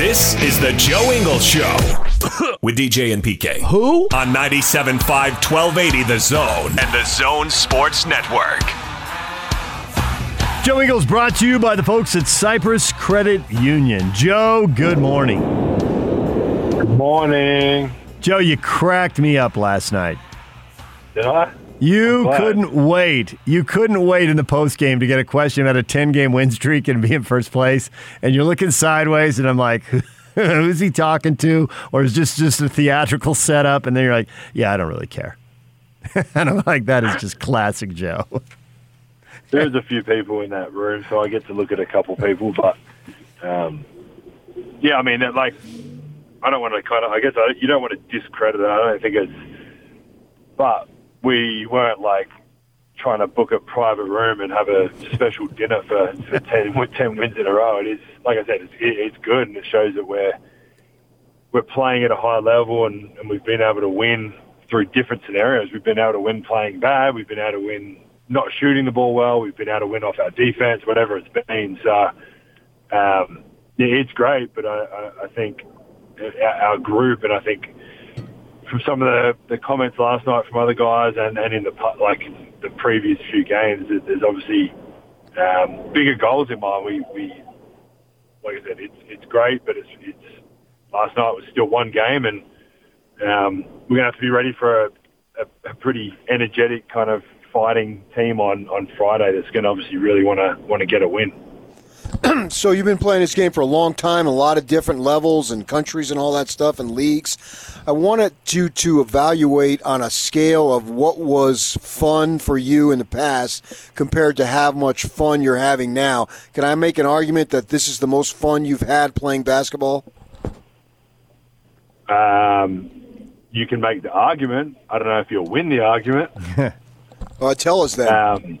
This is the Joe Ingles Show with DJ and PK. Who? On 97.5 1280 The Zone and the Zone Sports Network. Joe Ingles brought to you by the folks at Cyprus Credit Union. Joe, good morning. Good morning. Joe, you cracked me up last night. Did I? You couldn't wait. You couldn't wait in the post game to get a question about a 10 game win streak and be in first place. And you're looking sideways, and I'm like, who's he talking to? Or is this just a theatrical setup? And then you're like, yeah, I don't really care. and I'm like, that is just classic Joe. There's a few people in that room, so I get to look at a couple people. But um, yeah, I mean, like, I don't want to kind of. I guess I, you don't want to discredit it. I don't think it's. But we weren't like trying to book a private room and have a special dinner for, for 10, 10 wins in a row. It is, like I said, it's, it, it's good and it shows that we're we're playing at a high level and, and we've been able to win through different scenarios. We've been able to win playing bad. We've been able to win not shooting the ball well. We've been able to win off our defense, whatever it's been. So, um, yeah, it's great, but I, I, I think our, our group and I think from some of the, the comments last night from other guys and, and in the like the previous few games, there's obviously um, bigger goals in mind. We, we like I said, it's it's great, but it's it's last night was still one game, and um, we're gonna have to be ready for a, a, a pretty energetic kind of fighting team on, on Friday. That's going to obviously really want to want to get a win. So you've been playing this game for a long time, a lot of different levels and countries and all that stuff and leagues. I wanted you to evaluate on a scale of what was fun for you in the past compared to how much fun you're having now. Can I make an argument that this is the most fun you've had playing basketball? Um, you can make the argument. I don't know if you'll win the argument. Uh, tell us that. Um,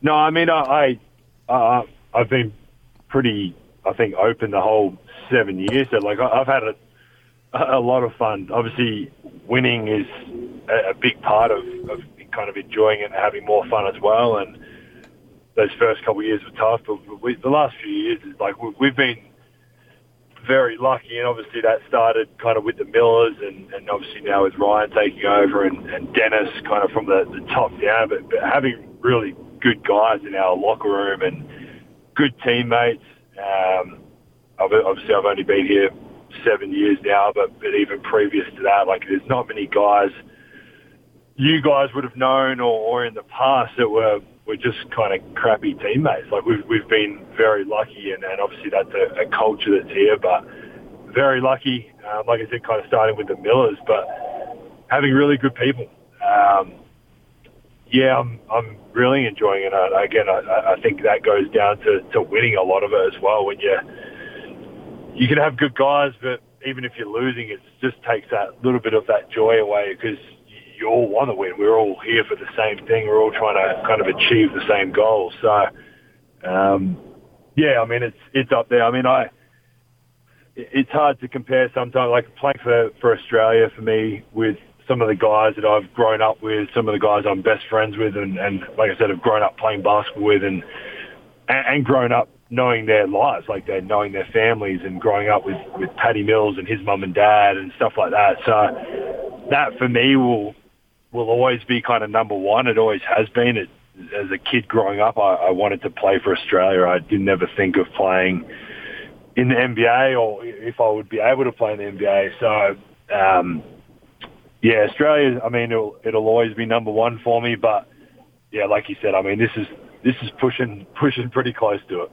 no, I mean, I, I, uh, I've been pretty, I think, open the whole seven years. So, like, I've had a, a lot of fun. Obviously, winning is a, a big part of, of kind of enjoying it and having more fun as well. And those first couple of years were tough, but we, the last few years, is like we, we've been very lucky, and obviously that started kind of with the Millers, and, and obviously now with Ryan taking over, and, and Dennis kind of from the, the top down. But, but having really good guys in our locker room and good teammates. Um, obviously, I've only been here seven years now, but, but even previous to that, like there's not many guys you guys would have known or, or in the past that were were just kind of crappy teammates. Like we've we've been very lucky, and, and obviously that's a, a culture that's here, but very lucky. Um, like I said, kind of starting with the Millers, but having really good people. Um, yeah, I'm I'm really enjoying it. Uh, again, I, I think that goes down to, to winning a lot of it as well. When you you can have good guys, but even if you're losing, it just takes that little bit of that joy away because you all want to win. We're all here for the same thing. We're all trying to kind of achieve the same goal. So, um, yeah, I mean, it's it's up there. I mean, I it's hard to compare sometimes. Like playing for for Australia for me with some of the guys that I've grown up with, some of the guys I'm best friends with, and, and like I said, have grown up playing basketball with, and and, grown up knowing their lives, like they're knowing their families, and growing up with with Patty Mills and his mum and dad and stuff like that. So that for me will will always be kind of number one. It always has been. It, as a kid growing up, I, I wanted to play for Australia. I didn't ever think of playing in the NBA or if I would be able to play in the NBA. So, um, yeah, Australia. I mean, it'll, it'll always be number one for me. But yeah, like you said, I mean, this is this is pushing pushing pretty close to it.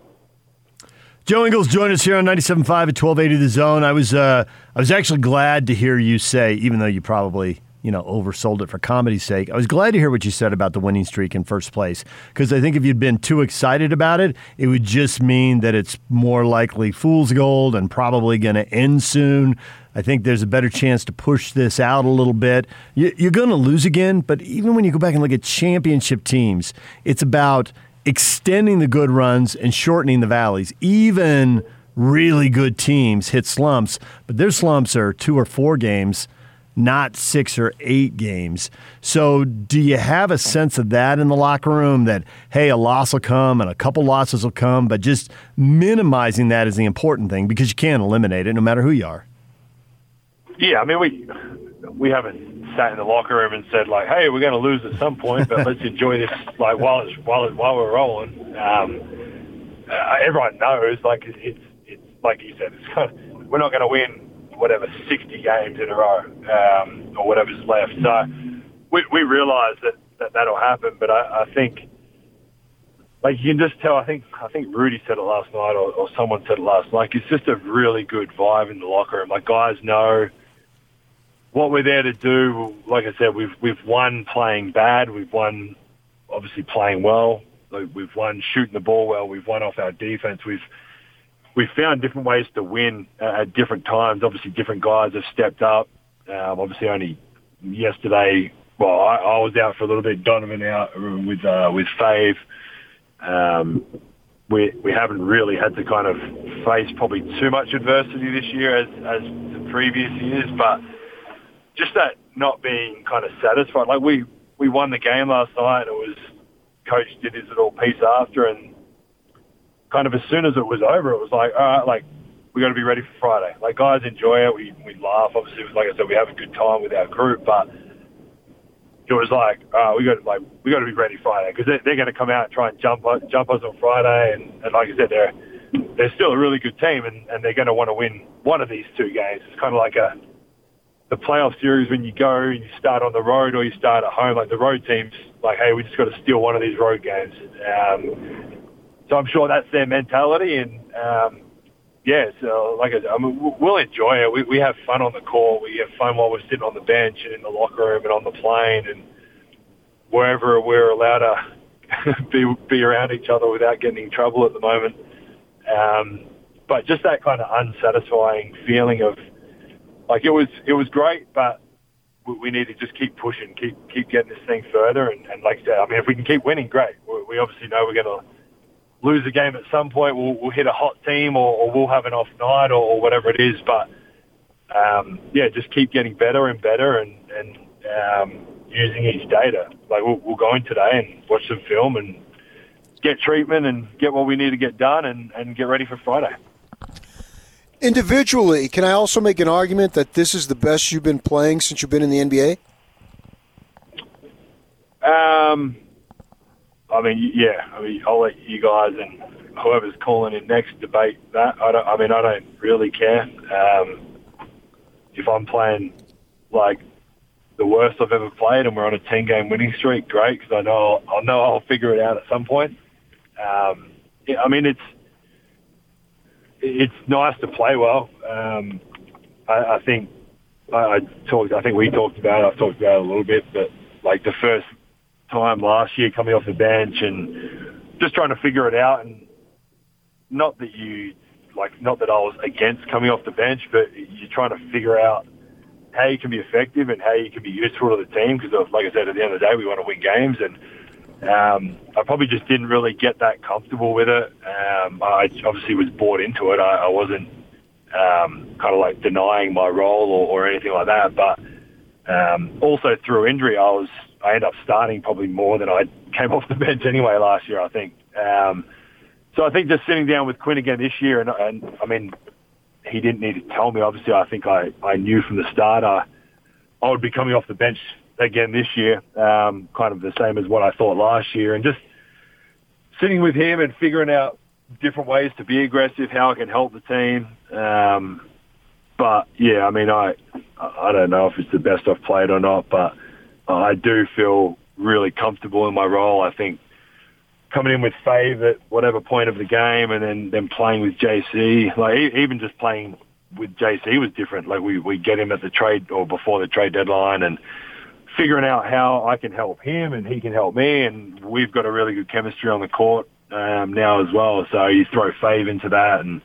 Joe Ingles joined us here on 97.5 at 1280 The Zone. I was, uh, I was actually glad to hear you say, even though you probably you know, oversold it for comedy's sake. I was glad to hear what you said about the winning streak in first place because I think if you'd been too excited about it, it would just mean that it's more likely fool's gold and probably going to end soon. I think there's a better chance to push this out a little bit. You're going to lose again, but even when you go back and look at championship teams, it's about extending the good runs and shortening the valleys. Even really good teams hit slumps, but their slumps are two or four games not six or eight games. So, do you have a sense of that in the locker room that, hey, a loss will come and a couple losses will come, but just minimizing that is the important thing because you can't eliminate it no matter who you are? Yeah, I mean, we we haven't sat in the locker room and said like, "Hey, we're going to lose at some point, but let's enjoy this like while it's while it, while we're rolling." Um, uh, everyone knows, like it's it's like you said, it's kind of, we're not going to win whatever 60 games in a row um, or whatever's left. So we, we realise that, that that'll happen, but I, I think like you can just tell. I think I think Rudy said it last night, or, or someone said it last night. Like it's just a really good vibe in the locker room. Like guys know what we're there to do. Like I said, we've we've won playing bad. We've won obviously playing well. We've won shooting the ball well. We've won off our defense. We've we found different ways to win at different times. Obviously, different guys have stepped up. Um, obviously, only yesterday, well, I, I was out for a little bit. Donovan out with uh, with Fave. Um, we we haven't really had to kind of face probably too much adversity this year as as the previous years, but just that not being kind of satisfied. Like we we won the game last night. It was coach did his little piece after, and kind of as soon as it was over, it was like, all right, like we got to be ready for Friday. Like guys enjoy it. We we laugh. Obviously, like I said, we have a good time with our group, but it was like, uh, we got like we got to be ready Friday because they're, they're going to come out and try and jump us, jump us on Friday, and, and like I said, they're they're still a really good team, and, and they're going to want to win one of these two games. It's kind of like a the playoff series when you go and you start on the road or you start at home. Like the road teams, like hey, we just got to steal one of these road games. Um, so I'm sure that's their mentality. And um, yeah, so like I, said, I mean, we'll enjoy it. We, we have fun on the court. We have fun while we're sitting on the bench and in the locker room and on the plane and wherever we're allowed to be be around each other without getting in trouble at the moment. Um, but just that kind of unsatisfying feeling of like it was it was great, but we need to just keep pushing, keep keep getting this thing further. And, and like I said, I mean, if we can keep winning, great. We, we obviously know we're going to lose a game at some point. We'll, we'll hit a hot team or, or we'll have an off night or, or whatever it is. But um, yeah, just keep getting better and better and, and um, using each data. Like we'll, we'll go in today and watch some film and get treatment and get what we need to get done and, and get ready for Friday. Individually, can I also make an argument that this is the best you've been playing since you've been in the NBA? Um, I mean, yeah. I mean, I'll let you guys and whoever's calling in next debate that. I don't. I mean, I don't really care. Um, if I'm playing like the worst I've ever played, and we're on a ten game winning streak, great because I know I'll know I'll figure it out at some point. Um, yeah, I mean, it's it's nice to play well. Um, I, I think I, I talked. I think we talked about it. I've talked about it a little bit, but like the first time last year coming off the bench and just trying to figure it out. And not that you, like, not that I was against coming off the bench, but you're trying to figure out how you can be effective and how you can be useful to the team. Because, like I said, at the end of the day, we want to win games. And um, I probably just didn't really get that comfortable with it. Um, I obviously was bought into it. I, I wasn't um, kind of like denying my role or, or anything like that. But um, also through injury, I was I end up starting probably more than I came off the bench anyway last year. I think. Um, so I think just sitting down with Quinn again this year, and, and I mean, he didn't need to tell me. Obviously, I think I, I knew from the start I, I would be coming off the bench again this year, um, kind of the same as what I thought last year, and just sitting with him and figuring out different ways to be aggressive, how I can help the team. Um, but yeah, I mean, I I don't know if it's the best I've played or not, but I do feel really comfortable in my role. I think coming in with Fave at whatever point of the game and then, then playing with JC, like even just playing with JC was different. Like we, we get him at the trade or before the trade deadline and figuring out how I can help him and he can help me, and we've got a really good chemistry on the court um, now as well. So you throw Fave into that, and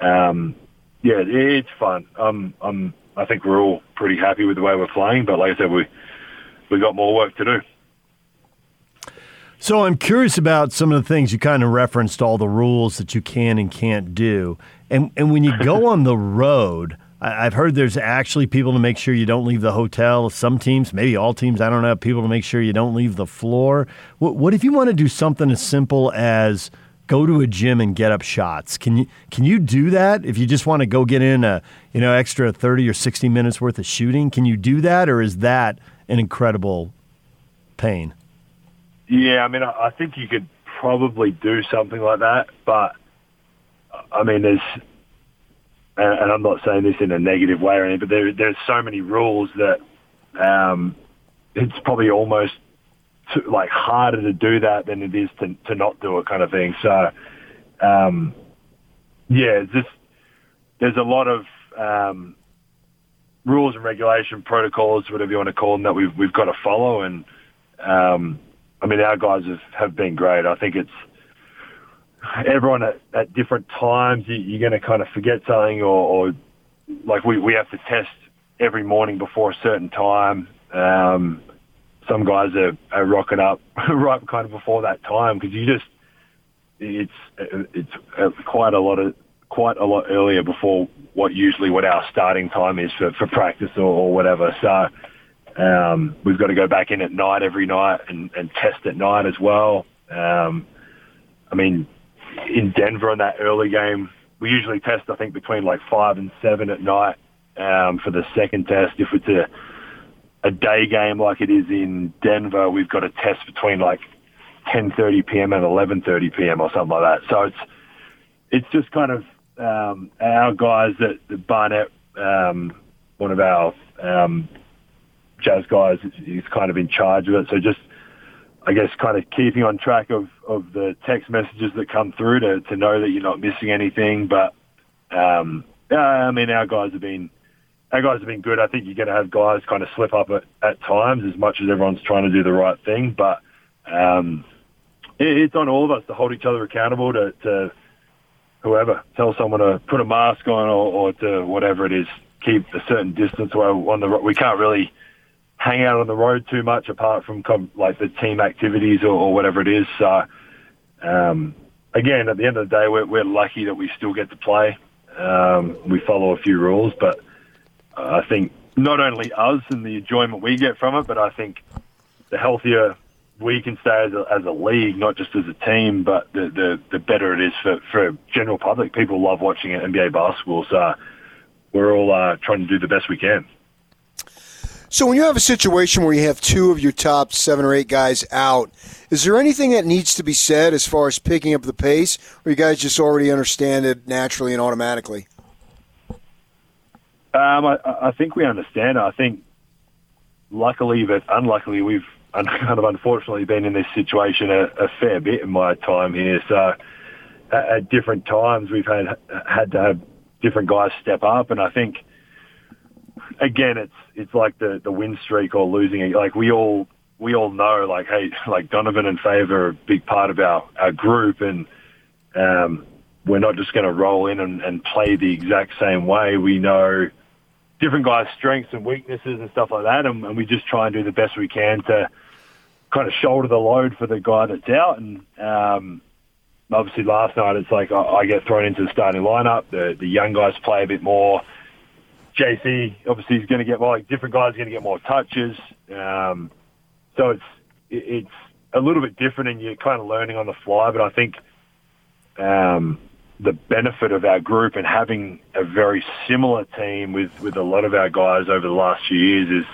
um, yeah, it's fun. Um, I'm, I think we're all pretty happy with the way we're playing, but like I said, we we got more work to do. So I'm curious about some of the things you kind of referenced, all the rules that you can and can't do, and and when you go on the road. I've heard there's actually people to make sure you don't leave the hotel. Some teams, maybe all teams, I don't know, people to make sure you don't leave the floor. What, what if you want to do something as simple as go to a gym and get up shots? Can you can you do that if you just want to go get in a you know extra 30 or 60 minutes worth of shooting? Can you do that, or is that an incredible pain? Yeah, I mean, I think you could probably do something like that, but I mean, there's and I'm not saying this in a negative way or anything, but there, there's so many rules that um, it's probably almost like harder to do that than it is to, to not do it, kind of thing. So, um, yeah, just there's a lot of um, rules and regulation protocols, whatever you want to call them, that we've we've got to follow. And um, I mean, our guys have, have been great. I think it's everyone at, at different times, you, are going to kind of forget something or, or like we, we have to test every morning before a certain time. Um, some guys are, are rocking up right kind of before that time because you just it's it's quite a lot of quite a lot earlier before what usually what our starting time is for, for practice or, or whatever. So um, we've got to go back in at night every night and, and test at night as well. Um, I mean, in Denver in that early game, we usually test, I think, between like five and seven at night um, for the second test. If it's a, a day game like it is in Denver, we've got a test between like 10:30 p.m. and 11:30 p.m. or something like that. So it's it's just kind of um, our guys that, Barnett, um, one of our um, jazz guys, is, is kind of in charge of it. So just I guess kind of keeping on track of, of the text messages that come through to, to know that you're not missing anything. But um, yeah, I mean, our guys have been our guys have been good. I think you're going to have guys kind of slip up at, at times as much as everyone's trying to do the right thing. But um, it, it's on all of us to hold each other accountable to, to whoever tell someone to put a mask on or, or to whatever it is, keep a certain distance away on the. We can't really hang out on the road too much apart from com- like the team activities or, or whatever it is. So, um, again, at the end of the day, we're, we're lucky that we still get to play. Um, we follow a few rules, but I think not only us and the enjoyment we get from it, but I think the healthier we can stay as a, as a league, not just as a team, but the, the, the better it is for, for general public. People love watching NBA basketball, so we're all uh, trying to do the best we can. So when you have a situation where you have two of your top seven or eight guys out, is there anything that needs to be said as far as picking up the pace, or you guys just already understand it naturally and automatically? Um, I, I think we understand. I think, luckily, but unluckily, we've kind of unfortunately been in this situation a, a fair bit in my time here. So, at, at different times, we've had had to have different guys step up, and I think again, it's it's like the the win streak or losing it. Like we all we all know, like hey, like Donovan and Favor are a big part of our our group, and um, we're not just going to roll in and, and play the exact same way. We know different guys' strengths and weaknesses and stuff like that, and, and we just try and do the best we can to kind of shoulder the load for the guy that's out. And um, obviously, last night it's like I, I get thrown into the starting lineup. The the young guys play a bit more. JC obviously is going to get more, like different guys are going to get more touches. Um, so it's it's a little bit different, and you're kind of learning on the fly. But I think um, the benefit of our group and having a very similar team with with a lot of our guys over the last few years is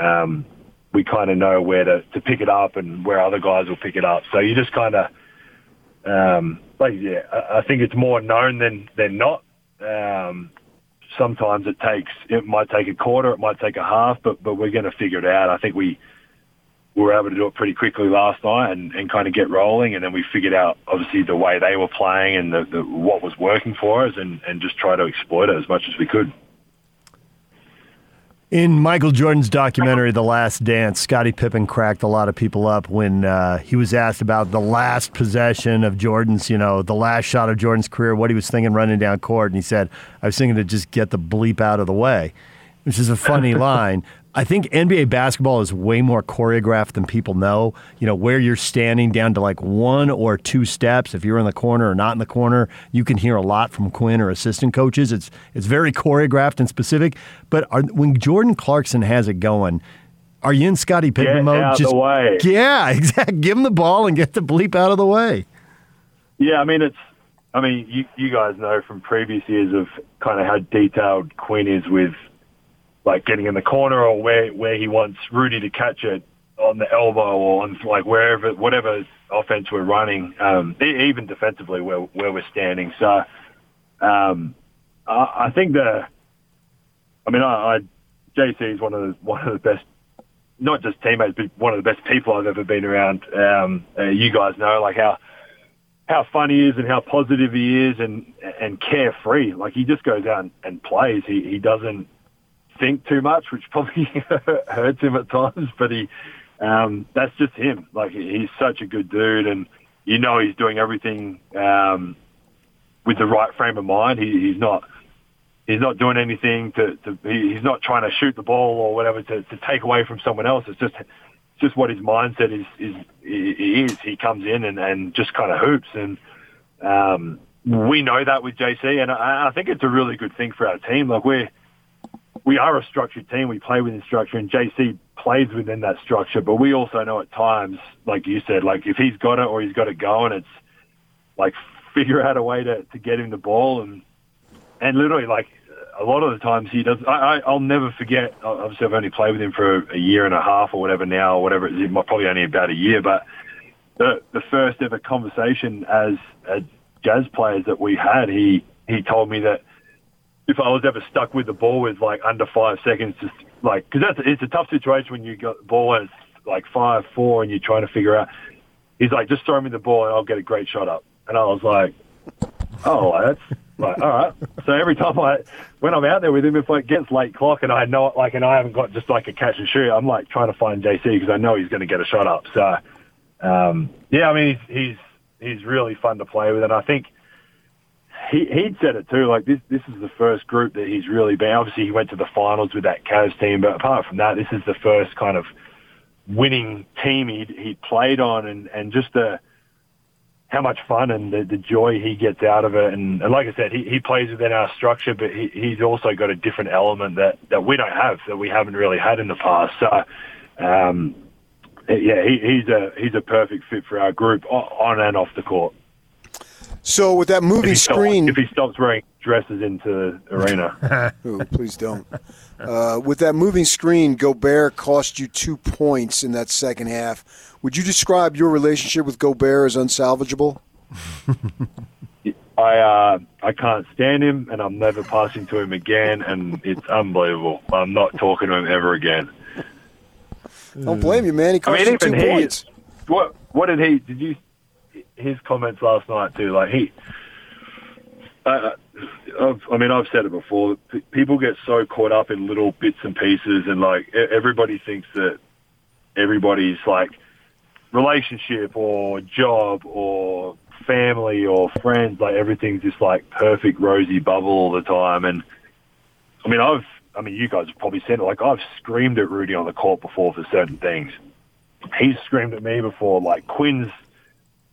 um, we kind of know where to, to pick it up and where other guys will pick it up. So you just kind of um, like yeah, I, I think it's more known than than not. Um, sometimes it takes it might take a quarter, it might take a half, but but we're going to figure it out. I think we were able to do it pretty quickly last night and, and kind of get rolling, and then we figured out obviously the way they were playing and the, the what was working for us, and and just try to exploit it as much as we could. In Michael Jordan's documentary, The Last Dance, Scottie Pippen cracked a lot of people up when uh, he was asked about the last possession of Jordan's, you know, the last shot of Jordan's career, what he was thinking running down court. And he said, I was thinking to just get the bleep out of the way, which is a funny line. I think NBA basketball is way more choreographed than people know. You know, where you're standing down to like one or two steps. If you're in the corner or not in the corner, you can hear a lot from Quinn or assistant coaches. It's it's very choreographed and specific. But are, when Jordan Clarkson has it going, are you in Scottie Pippen Get mode? out of the way. Yeah, exactly. Give him the ball and get the bleep out of the way. Yeah, I mean it's. I mean, you you guys know from previous years of kind of how detailed Quinn is with like getting in the corner or where where he wants Rudy to catch it on the elbow or on like wherever whatever offense we're running, um, even defensively where where we're standing. So um, I, I think the, I mean, I, I JC is one of the one of the best, not just teammates, but one of the best people I've ever been around. Um, uh, you guys know like how how fun he is and how positive he is and and carefree. Like he just goes out and, and plays. He he doesn't think too much, which probably hurts him at times. But he, um, that's just him. Like he's such a good dude, and you know he's doing everything um, with the right frame of mind. He, he's not. He's not doing anything to, to he, he's not trying to shoot the ball or whatever to, to take away from someone else. It's just it's just what his mindset is is he is. He comes in and, and just kind of hoops and um, we know that with JC and I, I think it's a really good thing for our team. Like we're we are a structured team. We play within structure, and JC plays within that structure. But we also know at times, like you said, like if he's got it or he's got it going, it's like figure out a way to, to get him the ball and and literally like a lot of the times he does. I, I I'll never forget. Obviously, I've only played with him for a year and a half or whatever now, or whatever. It's probably only about a year, but the the first ever conversation as as jazz players that we had, he he told me that if I was ever stuck with the ball with like under five seconds, just like because that's it's a tough situation when you got the ball and it's like five four and you're trying to figure out. He's like, just throw me the ball and I'll get a great shot up. And I was like, oh, that's like all right. So every time I when I'm out there with him, if it gets late clock and I know it, like and I haven't got just like a catch and shoot, I'm like trying to find JC because I know he's going to get a shot up. So um, yeah, I mean he's he's he's really fun to play with, and I think he he'd said it too. Like this, this is the first group that he's really been. Obviously, he went to the finals with that Cavs team, but apart from that, this is the first kind of winning team he'd he played on, and and just the how much fun and the, the joy he gets out of it. And, and like I said, he, he plays within our structure, but he, he's also got a different element that that we don't have that we haven't really had in the past. So. Um, yeah, he, he's a he's a perfect fit for our group on and off the court. So with that moving if screen, stops, if he stops wearing dresses into the arena, Ooh, please don't. Uh, with that moving screen, Gobert cost you two points in that second half. Would you describe your relationship with Gobert as unsalvageable? I uh, I can't stand him, and I'm never passing to him again, and it's unbelievable. I'm not talking to him ever again. Don't blame you, man. He I cost mean, you two he. points. What what did he? Did you? His comments last night too. Like he. I mean, I've said it before. P- people get so caught up in little bits and pieces, and like everybody thinks that everybody's like relationship or job or family or friends, like everything's just like perfect rosy bubble all the time. And I mean, I've, I mean, you guys have probably seen it. Like I've screamed at Rudy on the court before for certain things. He's screamed at me before. Like Quinn's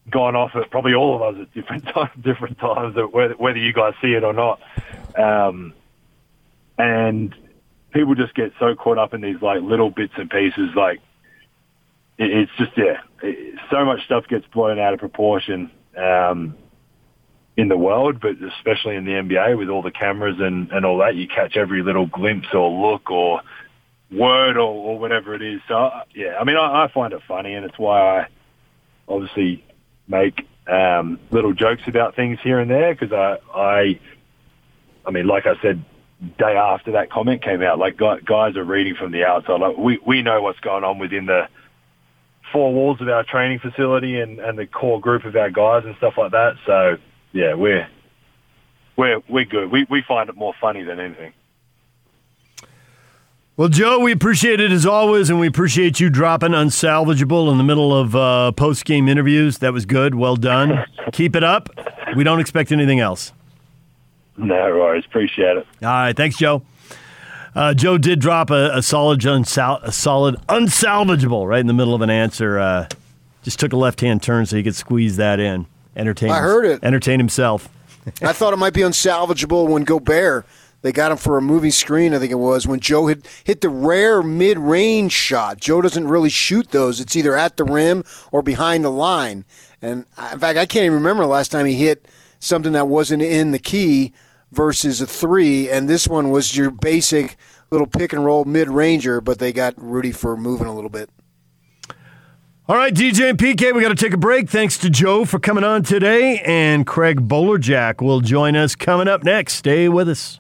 gone off at probably all of us at different times, different times, whether, you guys see it or not. Um, and people just get so caught up in these like little bits and pieces. Like it's just yeah, it, so much stuff gets blown out of proportion um, in the world, but especially in the NBA with all the cameras and and all that, you catch every little glimpse or look or word or, or whatever it is. So yeah, I mean, I, I find it funny, and it's why I obviously make um, little jokes about things here and there because I, I, I mean, like I said, day after that comment came out, like guys are reading from the outside. Like we we know what's going on within the four walls of our training facility and and the core group of our guys and stuff like that. So yeah, we're we're we're good. We we find it more funny than anything. Well, Joe, we appreciate it as always, and we appreciate you dropping unsalvageable in the middle of uh, post game interviews. That was good. Well done. Keep it up. We don't expect anything else. No worries. Appreciate it. All right. Thanks, Joe. Uh, Joe did drop a, a solid, unsal- a solid, unsalvageable right in the middle of an answer. Uh, just took a left hand turn so he could squeeze that in. Entertain. I heard it. Entertain himself. I thought it might be unsalvageable when Gobert. They got him for a moving screen, I think it was, when Joe hit, hit the rare mid range shot. Joe doesn't really shoot those. It's either at the rim or behind the line. And in fact, I can't even remember the last time he hit something that wasn't in the key versus a three. And this one was your basic little pick and roll mid ranger, but they got Rudy for moving a little bit. All right, DJ and PK, we got to take a break. Thanks to Joe for coming on today, and Craig Bolerjack will join us coming up next. Stay with us.